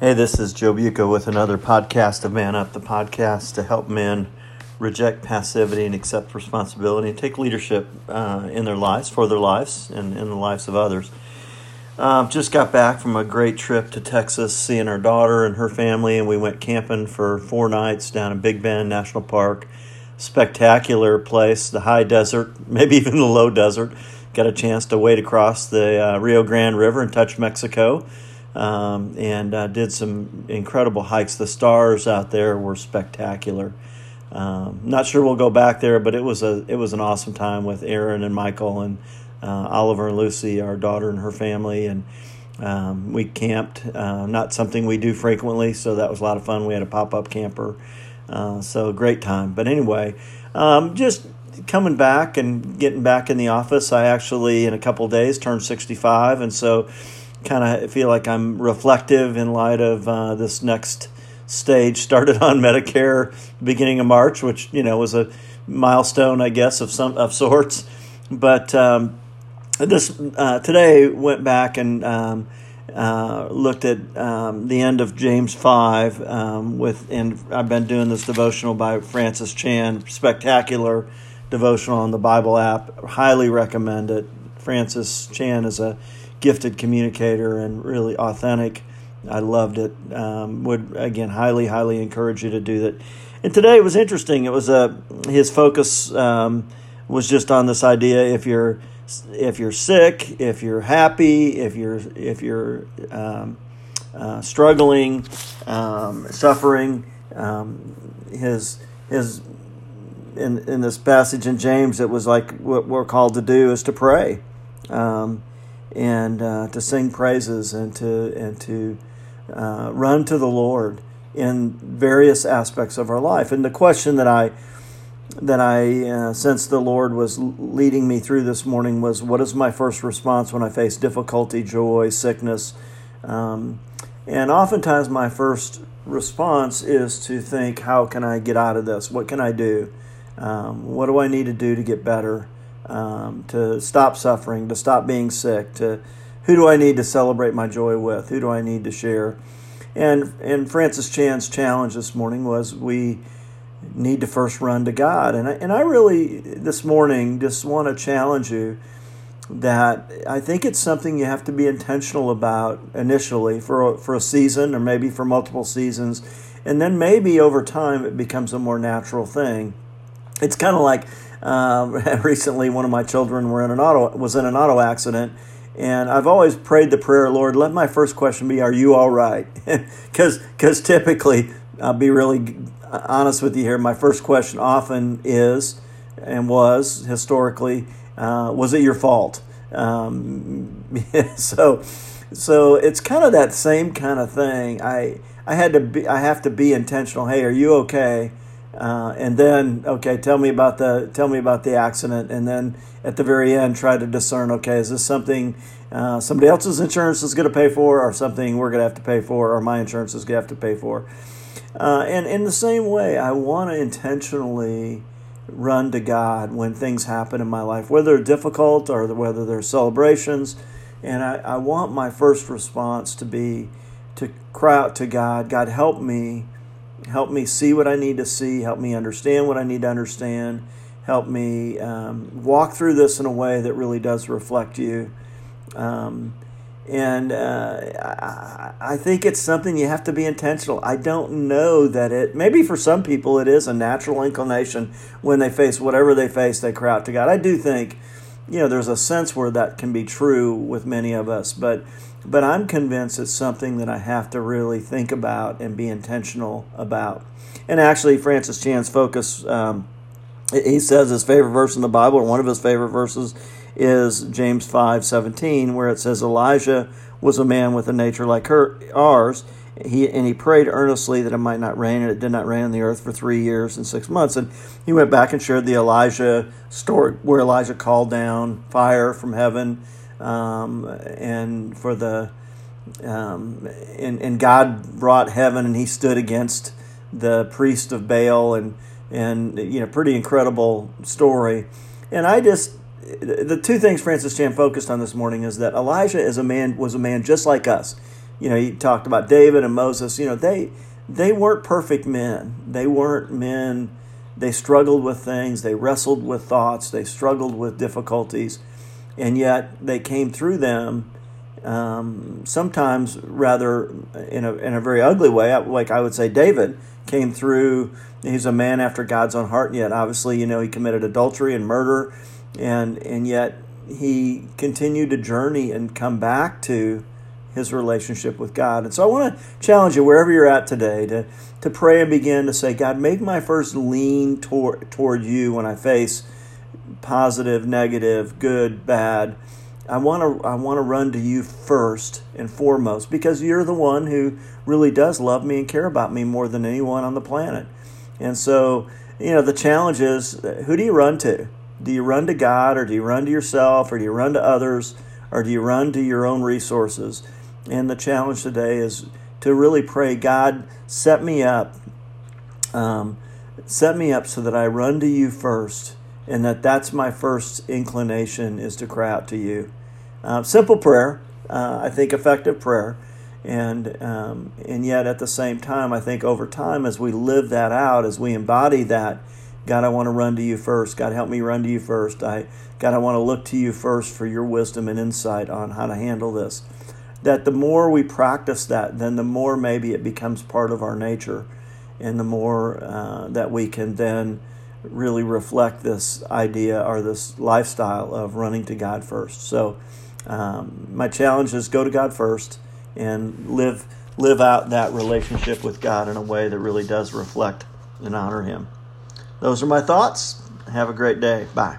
Hey, this is Joe Buca with another podcast of Man Up, the podcast to help men reject passivity and accept responsibility and take leadership uh, in their lives, for their lives, and in the lives of others. Uh, just got back from a great trip to Texas, seeing our daughter and her family, and we went camping for four nights down in Big Bend National Park. Spectacular place, the high desert, maybe even the low desert. Got a chance to wade across the uh, Rio Grande River and touch Mexico um, and uh, did some incredible hikes. The stars out there were spectacular. Um, not sure we'll go back there, but it was a it was an awesome time with Aaron and Michael and uh, Oliver and Lucy, our daughter and her family, and um, we camped. Uh, not something we do frequently, so that was a lot of fun. We had a pop up camper, uh, so great time. But anyway, um, just coming back and getting back in the office. I actually in a couple days turned sixty five, and so kind of feel like I'm reflective in light of uh, this next stage. Started on Medicare beginning of March, which you know was a milestone, I guess, of some of sorts. But um, this uh, today went back and um, uh, looked at um, the end of James five um, with, and I've been doing this devotional by Francis Chan, spectacular devotional on the Bible app. Highly recommend it. Francis Chan is a gifted communicator and really authentic. I loved it. Um, would again highly, highly encourage you to do that. And today it was interesting. It was a his focus um, was just on this idea: if you're if you're sick, if you're happy, if you're if you're um, uh, struggling, um, suffering, um, his his in in this passage in James, it was like what we're called to do is to pray. Um, and uh, to sing praises and to and to uh, run to the Lord in various aspects of our life. And the question that I that I uh, sensed the Lord was leading me through this morning was, "What is my first response when I face difficulty, joy, sickness?" Um, and oftentimes, my first response is to think, "How can I get out of this? What can I do? Um, what do I need to do to get better?" Um, to stop suffering, to stop being sick, to who do I need to celebrate my joy with? Who do I need to share? And and Francis Chan's challenge this morning was we need to first run to God. And I, and I really this morning just want to challenge you that I think it's something you have to be intentional about initially for a, for a season or maybe for multiple seasons, and then maybe over time it becomes a more natural thing. It's kind of like um, recently, one of my children were in an auto was in an auto accident, and I've always prayed the prayer, Lord, let my first question be, "Are you all right?" Because because typically, I'll be really honest with you here. My first question often is and was historically, uh, was it your fault? Um, so so it's kind of that same kind of thing. I I had to be I have to be intentional. Hey, are you okay? Uh, and then okay tell me about the tell me about the accident. And then at the very end try to discern okay is this something uh, somebody else's insurance is going to pay for or something we're going to have to pay for or my insurance is going to have to pay for? Uh, and in the same way i want to intentionally run to god when things happen in my life whether they're difficult or whether they're celebrations. And I, I want my first response to be to cry out to god god help me help me see what I need to see, help me understand what I need to understand, help me um, walk through this in a way that really does reflect you. Um, and uh, I, I think it's something you have to be intentional. I don't know that it, maybe for some people it is a natural inclination when they face whatever they face, they cry out to God. I do think, you know, there's a sense where that can be true with many of us, but but I'm convinced it's something that I have to really think about and be intentional about. And actually, Francis Chan's focus, um, he says his favorite verse in the Bible, or one of his favorite verses, is James five seventeen, where it says Elijah was a man with a nature like her, ours. He and he prayed earnestly that it might not rain, and it did not rain on the earth for three years and six months. And he went back and shared the Elijah story, where Elijah called down fire from heaven um, and for the um, and, and God brought heaven and he stood against the priest of Baal and and you know pretty incredible story and I just the two things Francis Chan focused on this morning is that Elijah is a man was a man just like us you know, he talked about David and Moses. You know, they they weren't perfect men. They weren't men. They struggled with things. They wrestled with thoughts. They struggled with difficulties, and yet they came through them. Um, sometimes rather in a in a very ugly way. Like I would say, David came through. He's a man after God's own heart. And yet, obviously, you know, he committed adultery and murder, and and yet he continued to journey and come back to his relationship with God. And so I want to challenge you wherever you're at today to, to pray and begin to say, God, make my first lean toward, toward you when I face positive, negative, good, bad. I want to I want to run to you first and foremost because you're the one who really does love me and care about me more than anyone on the planet. And so, you know, the challenge is who do you run to? Do you run to God or do you run to yourself or do you run to others or do you run to your own resources? And the challenge today is to really pray, God, set me up. Um, set me up so that I run to you first and that that's my first inclination is to cry out to you. Uh, simple prayer, uh, I think effective prayer. And, um, and yet at the same time, I think over time, as we live that out, as we embody that, God, I want to run to you first. God, help me run to you first. I, God, I want to look to you first for your wisdom and insight on how to handle this that the more we practice that, then the more maybe it becomes part of our nature, and the more uh, that we can then really reflect this idea or this lifestyle of running to God first. So, um, my challenge is go to God first and live live out that relationship with God in a way that really does reflect and honor Him. Those are my thoughts. Have a great day. Bye.